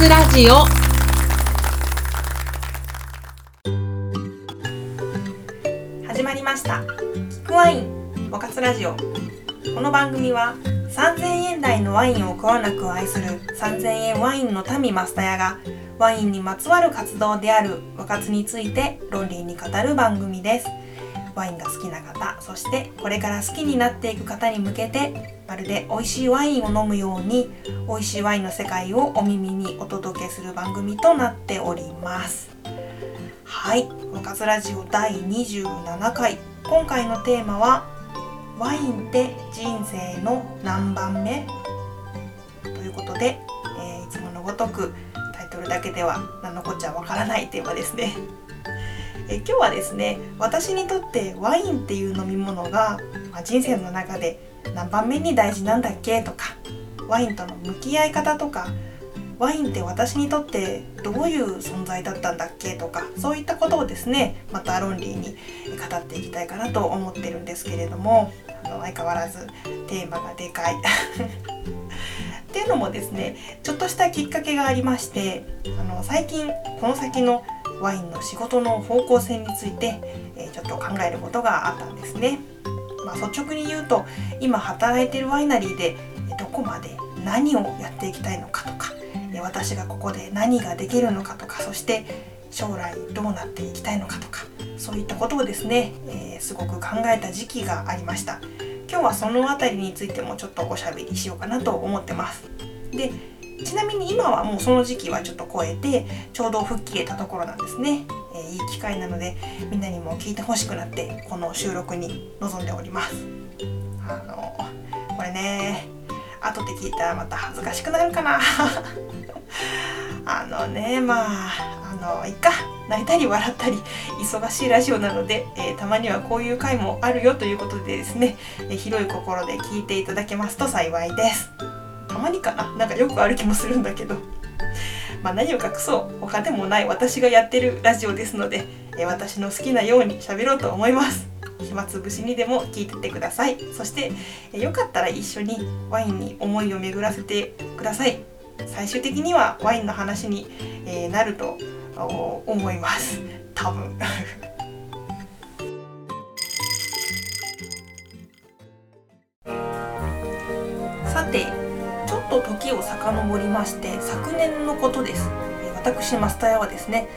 つラジオ。始まりました。キクワイン和活ラジオ。この番組は3000円台のワインをこよなく愛する3000円ワインの民マスタヤがワインにまつわる活動である和活について論理に語る番組です。ワインが好きな方そしてこれから好きになっていく方に向けてまるで美味しいワインを飲むように美味しいワインの世界をお耳にお届けする番組となっております。はい「和活ラジオ第27回」今回のテーマは「ワインって人生の何番目?」ということで、えー、いつものごとくタイトルだけでは何のこっちゃわからないテーマですね。え今日はですね私にとってワインっていう飲み物が、まあ、人生の中で何番目に大事なんだっけ？とかワインとの向き合い方とかワインって私にとってどういう存在だったんだっけ？とかそういったことをですねまた論理に語っていきたいかなと思ってるんですけれどもあの相変わらずテーマがでかい。っていうのもですねちょっとしたきっかけがありましてあの最近この先のワインの仕事の方向性について、えー、ちょっと考えることがあったんですね。まあ、率直に言うと今働いてるワイナリーでどこまで何をやっていきたいのかとか私がここで何ができるのかとかそして将来どうなっていきたいのかとかそういったことをですね、えー、すごく考えた時期がありました今日はその辺りについてもちょっとおしゃべりしようかなと思ってますでちなみに今はもうその時期はちょっと超えてちょうど吹っ切れたところなんですね、えー、いい機会なのでみんなにも聞いてほしくなってこの収録に臨んでおります。あのこれね後で聞いたらまた恥ずかしくなるかな。あのねまああのいっか。泣いたり笑ったり忙しいラジオなので、えー、たまにはこういう回もあるよということでですね、えー、広い心で聞いていただけますと幸いです。まにかな。なんかよくある気もするんだけど。まあ何を隠そう。他でもない。私がやってるラジオですので、え私の好きなように喋ろうと思います。暇つぶしにでも聞いてってください。そして、えよかったら一緒にワインに思いを巡らせてください。最終的にはワインの話に、えなると思います。多分。を遡りまして昨年のことです。私マスタヤはですね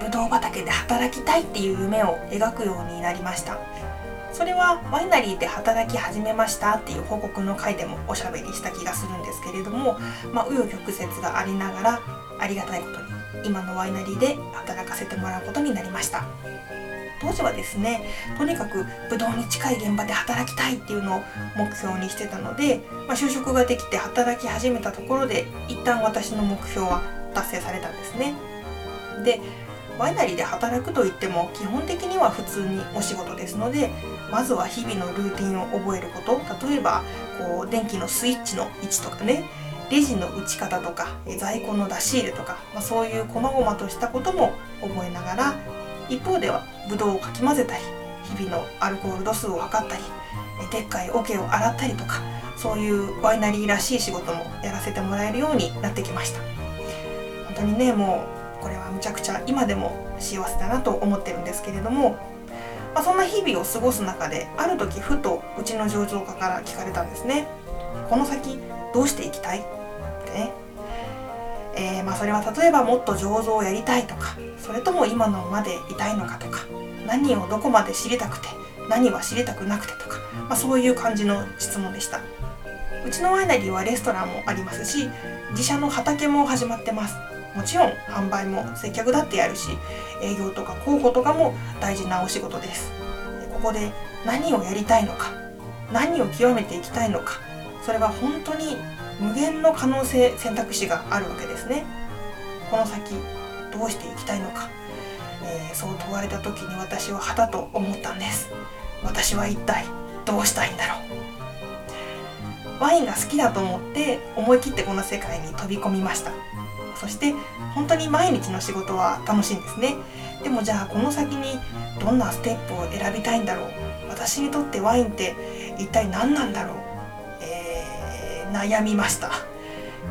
ぶどう畑で働きたいっていう夢を描くようになりました。それはワイナリーで働き始めましたっていう報告の回でもおしゃべりした気がするんですけれどもまあ紆余曲折がありながらありがたいことに今のワイナリーで働かせてもらうことになりました。当時はですねとにかくブドウに近い現場で働きたいっていうのを目標にしてたので、まあ、就職ができて働き始めたところで一旦私の目標は達成されたんですね。でワイナリーで働くといっても基本的には普通にお仕事ですのでまずは日々のルーティンを覚えること。例えばこう電気のスイッチの位置とかねレジの打ち方とか在庫の出し入れとか、まあ、そういう細々としたことも覚えながら一方ではブドウをかき混ぜたり日々のアルコール度数を測ったりでっかい桶を洗ったりとかそういうワイナリーらしい仕事もやらせてもらえるようになってきました。本当にねもうこれはむちゃくちゃ今でも幸せだなと思ってるんですけれども、まあ、そんな日々を過ごす中である時ふとうちの上場家から聞かれたんですね。この先どうしていきたい？ってねえー、まあ、それは例えばもっと醸造をやりたいとかそれとも今のままでいたいのかとか何をどこまで知りたくて何は知りたくなくてとか、まあ、そういう感じの質問でした。うちのワイナリーはレストランもありますし自社の畑も始まってます。もちろん販売も接客だってやるし営業とか広報とかも大事なお仕事です。ここで何をやりたいのか何を極めていきたいのかそれは本当に無限の可能性選択肢があるわけですね。この先どうしていきたいのか、えー、そう問われた時に私ははたと思ったんです。私は一体どうしたいんだろう。ワインが好きだと思って思い切ってこの世界に飛び込みました。そして本当に毎日の仕事は楽しいんですね。でもじゃあこの先にどんなステップを選びたいんだろう。私にとってワインって一体何なんだろう。悩みました。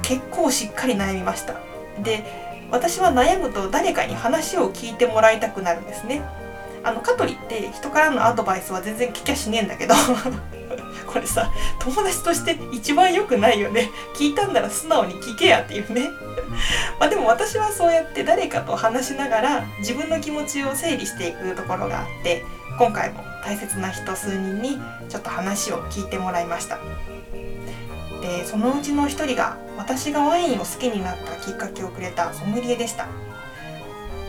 結構しっかり悩みました。で私は悩むと誰かに話を聞いてもらいたくなるんですね。あの香取って人からのアドバイスは全然聞きゃしねえんだけど。これさ友達として一番良くないよね。聞いたんなら素直に聞けやっていうね。まあでも私はそうやって誰かと話しながら自分の気持ちを整理していくところがあって今回も大切な人数人にちょっと話を聞いてもらいました。でそのうちの一人が私がワインを好きになったきっかけをくれたソムリエでした。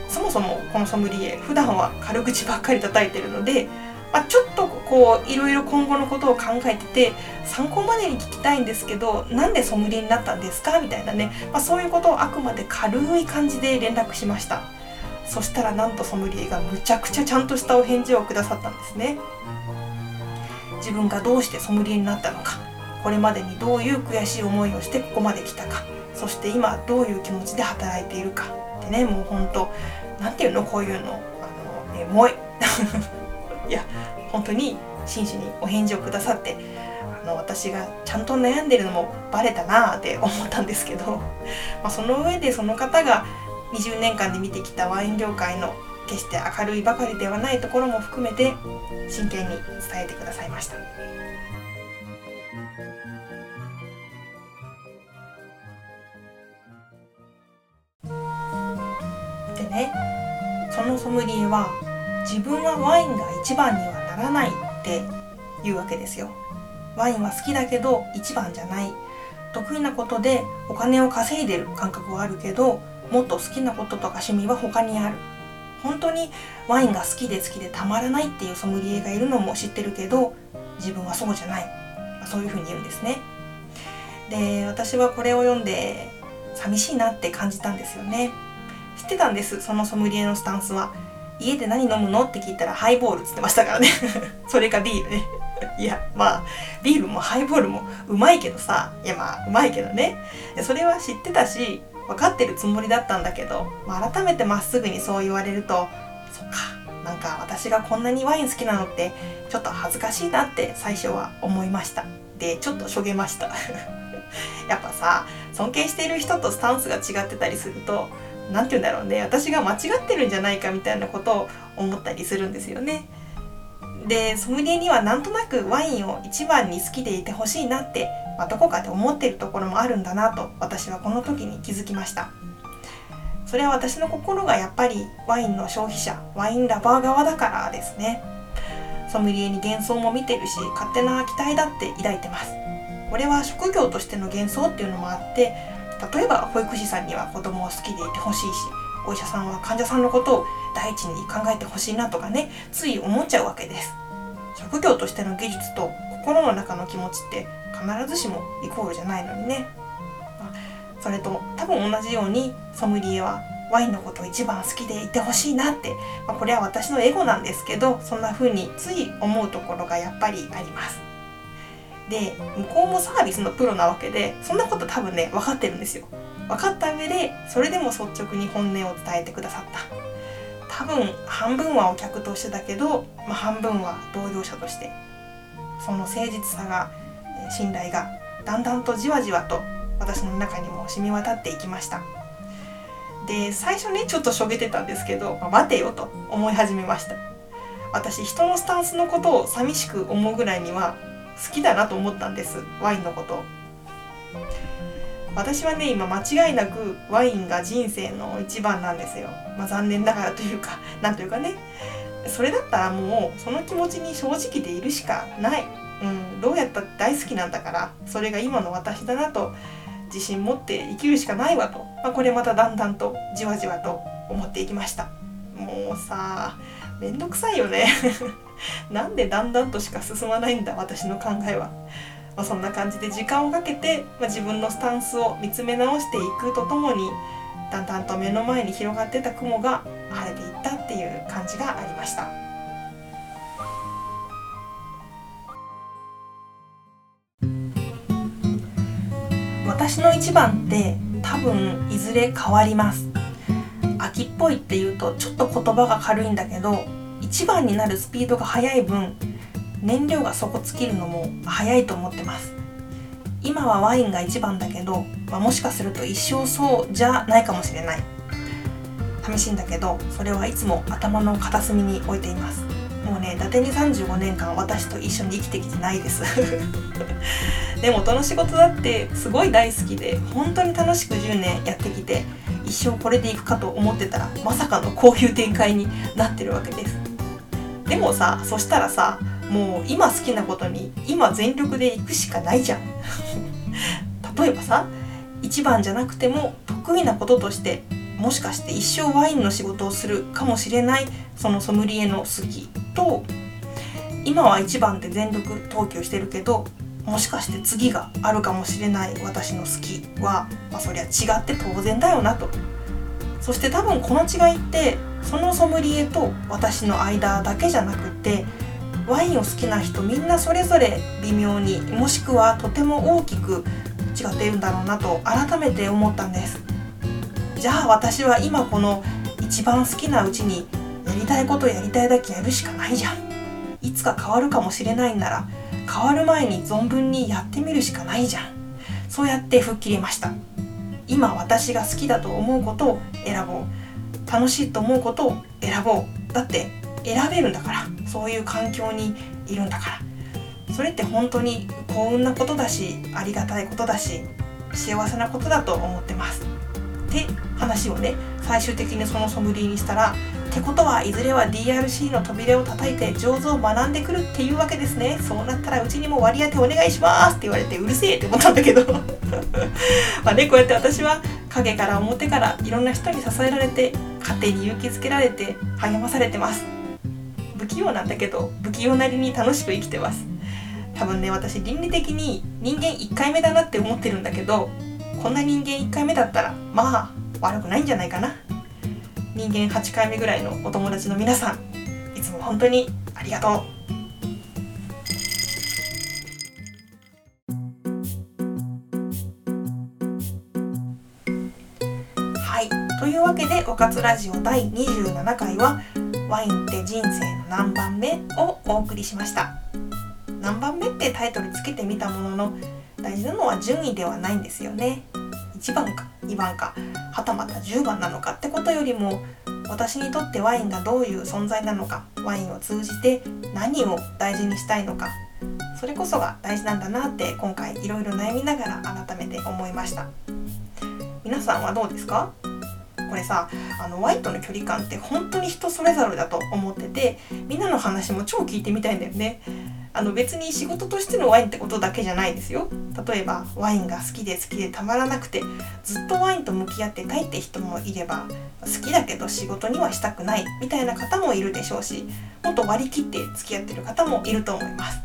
そもそもこのソムリエ普段は軽口ばっかり叩いてるので、まあ、ちょっとこういろいろ今後のことを考えてて参考までに聞きたいんですけどなんでソムリエになったんですかみたいなね、まあ、そういうことをあくまで軽い感じで連絡しました。そしたらなんとソムリエがむちゃくちゃちゃんとしたお返事をくださったんですね。自分がどうしてソムリエになったのか。これまでにどういう悔しい思いをしてここまで来たか。そして今どういう気持ちで働いているか。ってねもうほんと何て言うのこういうの。あのエモい。いや本当に真摯にお返事をくださってあの私がちゃんと悩んでるのもバレたなあって思ったんですけど、まあ、その上でその方が20年間で見てきたワイン業界の決して明るいばかりではないところも含めて真剣に伝えてくださいました。ね。そのソムリエは自分はワインが一番にはならないって言うわけですよ。ワインは好きだけど一番じゃない。得意なことでお金を稼いでる感覚はあるけどもっと好きなこととか趣味は他にある。本当にワインが好きで好きでたまらないっていうソムリエがいるのも知ってるけど自分はそうじゃない。そういうふうに言うんですね。で私はこれを読んで寂しいなって感じたんですよね。知ってたんですそのソムリエのスタンスは。家で何飲むの？って聞いたらハイボールっつってましたからね。それかビールね。いやまあビールもハイボールもうまいけどさ。いやまあうまいけどね。それは知ってたし分かってるつもりだったんだけど、まあ、改めてまっすぐにそう言われるとそっかなんか私がこんなにワイン好きなのってちょっと恥ずかしいなって最初は思いました。でちょっとしょげました。やっぱさ尊敬している人とスタンスが違ってたりすると何て言うんだろうね。私が間違ってるんじゃないかみたいなことを思ったりするんですよね。でソムリエにはなんとなくワインを一番に好きでいてほしいなって、まあ、どこかで思ってるところもあるんだなと私はこの時に気づきました。それは私の心がやっぱりワインの消費者ワインラバー側だからですね。ソムリエに幻想も見てるし勝手な期待だって抱いてます。これは職業としての幻想っていうのもあって例えば保育士さんには子供を好きでいてほしいしお医者さんは患者さんのことを第一に考えてほしいなとかねつい思っちゃうわけです。職業としての技術と心の中の気持ちって必ずしもイコールじゃないのにね。それと多分同じようにソムリエはワインのことを一番好きでいてほしいなって、まあ、これは私のエゴなんですけどそんな風につい思うところがやっぱりあります。で向こうもサービスのプロなわけでそんなこと多分ね分かってるんですよ。分かった上でそれでも率直に本音を伝えてくださった。多分半分はお客としてだけど、まあ、半分は同業者としてその誠実さが信頼がだんだんとじわじわと私の中にも染み渡っていきました。で最初ねちょっとしょげてたんですけど、まあ、待てよと思い始めました。私人のスタンスのことを寂しく思うぐらいには好きだなと思ったんですワインのこと。私はね今間違いなくワインが人生の一番なんですよ、まあ、残念ながらというか なんというかね。それだったらもうその気持ちに正直でいるしかない、うん、どうやったって大好きなんだからそれが今の私だなと自信持って生きるしかないわと、まあ、これまただんだんとじわじわと思っていきました。もうさめんどくさいよね。なんでだんだんとしか進まないんだ私の考えは。まあ、そんな感じで時間をかけて、まあ、自分のスタンスを見つめ直していくとともにだんだんと目の前に広がってた雲が晴れていったっていう感じがありました。私の一番って多分いずれ変わります秋っぽいっていうとちょっと言葉が軽いんだけど一番になるスピードが速い分燃料が底尽きるのも早いと思ってます。今はワインが一番だけど、まあ、もしかすると一生そうじゃないかもしれない。寂しいんだけどそれはいつも頭の片隅に置いています。もうね伊達に35年間私と一緒に生きてきてないです。でもどの仕事だってすごい大好きで本当に楽しく10年やってきて一生これでいくかと思ってたらまさかのこういう展開になってるわけです。でもさそしたらさもう今好きなことに今全力で行くしかないじゃん。例えばさ一番じゃなくても得意なこととしてもしかして一生ワインの仕事をするかもしれないそのソムリエの好きと今は一番で全力投球してるけどもしかして次があるかもしれない私の好きは、まあ、そりゃ違って当然だよなと。そして多分この違いってそのソムリエと私の間だけじゃなくてワインを好きな人みんなそれぞれ微妙にもしくはとても大きく違っているんだろうなと改めて思ったんです。じゃあ私は今この一番好きなうちにやりたいことやりたいだけやるしかないじゃん。いつか変わるかもしれないんなら変わる前に存分にやってみるしかないじゃん。そうやって吹っ切りました。今私が好きだと思うことを選ぼう。楽しいと思うことを選ぼう。だって選べるんだから。そういう環境にいるんだから。それって本当に幸運なことだしありがたいことだし幸せなことだと思ってます。って話をね最終的にそのソムリエにしたらってことはいずれは DRC の扉を叩いて上手を学んでくるっていうわけですね。そうなったらうちにも割り当てお願いしますって言われてうるせえって思ったんだけど。まあねこうやって私は影から表からいろんな人に支えられて勝手に勇気づけられて励まされてます。不器用なんだけど不器用なりに楽しく生きてます。多分ね私倫理的に人間1回目だなって思ってるんだけどこんな人間1回目だったらまあ悪くないんじゃないかな。人間8回目ぐらいのお友達の皆さんいつも本当にありがとう。はい。というわけで「おかつラジオ第27回は「ワインって人生の何番目?」をお送りしました。何番目ってタイトルつけてみたものの大事なのは順位ではないんですよね。1番か2番かはたまた10番なのかってことよりも私にとってワインがどういう存在なのかワインを通じて何を大事にしたいのかそれこそが大事なんだなって今回いろいろ悩みながら改めて思いました。皆さんはどうですか？これさあのワインとの距離感って本当に人それぞれだと思っててみんなの話も超聞いてみたいんだよね。あの別に仕事としてのワインってことだけじゃないですよ。例えばワインが好きで好きでたまらなくてずっとワインと向き合ってたいって人もいれば好きだけど仕事にはしたくないみたいな方もいるでしょうしもっと割り切って付き合ってる方もいると思います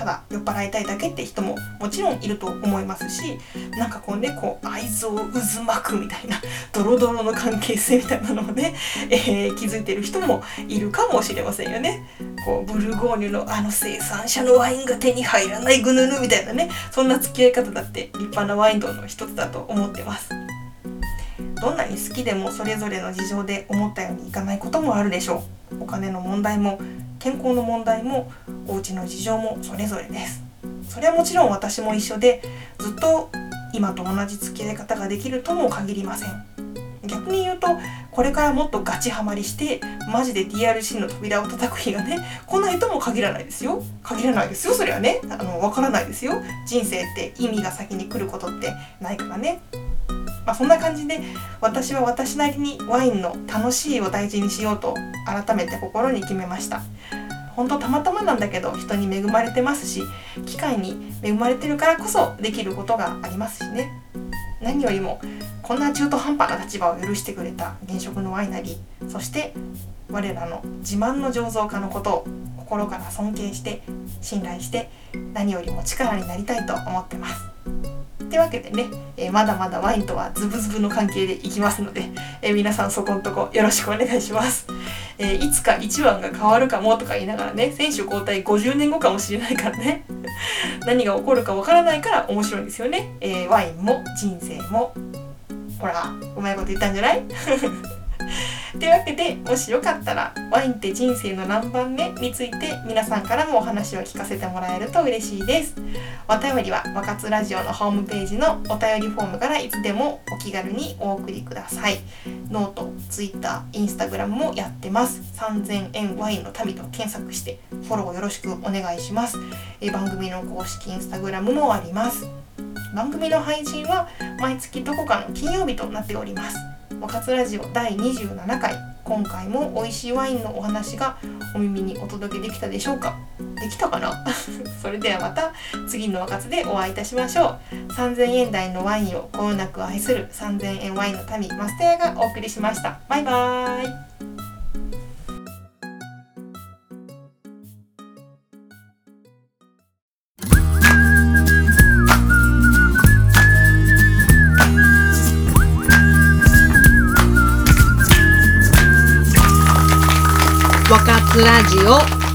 ただ酔っ払いたいだけって人ももちろんいると思いますしなんかこうねこう愛憎渦巻くみたいな ドロドロの関係性みたいなのをね、えー、気づいてる人もいるかもしれませんよね。こうブルゴーニュのあの生産者のワインが手に入らないぐぬぬみたいなねそんな付き合い方だって立派なワイン道の一つだと思ってます。どんなに好きでもそれぞれの事情で思ったようにいかないこともあるでしょうお金の問題も健康の問題もお家の事情もそれぞれです。それはもちろん私も一緒でずっと今と同じ付き合い方ができるとも限りません。逆に言うとこれからもっとガチハマりしてマジで DRC の扉を叩く日がね来ないとも限らないですよ。限らないですよそれはね。あの分からないですよ。人生って意味が先に来ることってないからね。まあ、そんな感じで私は私なりにワインの楽しいを大事にしようと改めて心に決めました。本当たまたまなんだけど人に恵まれてますし機会に恵まれてるからこそできることがありますしね何よりもこんな中途半端な立場を許してくれた現職のワイナリーそして我らの自慢の醸造家のことを心から尊敬して信頼して何よりも力になりたいと思ってます。ってわけでね、えー、まだまだワインとはズブズブの関係でいきますので、えー、皆さんそこんとこよろしくお願いします。えー、いつか1番が変わるかもとか言いながらね、選手交代50年後かもしれないからね、何が起こるかわからないから面白いんですよね。えワインも人生も。ほら、うまいこと言ったんじゃない？というわけでもしよかったらワインって人生の何番目について皆さんからもお話を聞かせてもらえると嬉しいです。お便りは和活ラジオのホームページのお便りフォームからいつでもお気軽にお送りください。ノート、ツイッター、インスタグラムもやってます。3000円ワインの民と検索してフォローよろしくお願いします。え番組の公式インスタグラムもあります。番組の配信は毎月どこかの金曜日となっております。和活ラジオ第27回。今回も美味しいワインのお話がお耳にお届けできたでしょうか？できたかな？それではまた次の和活でお会いいたしましょう。3000円台のワインをこよなく愛する3000円ワインの民マステヤがお送りしました。バイバーイ。和活ラジオ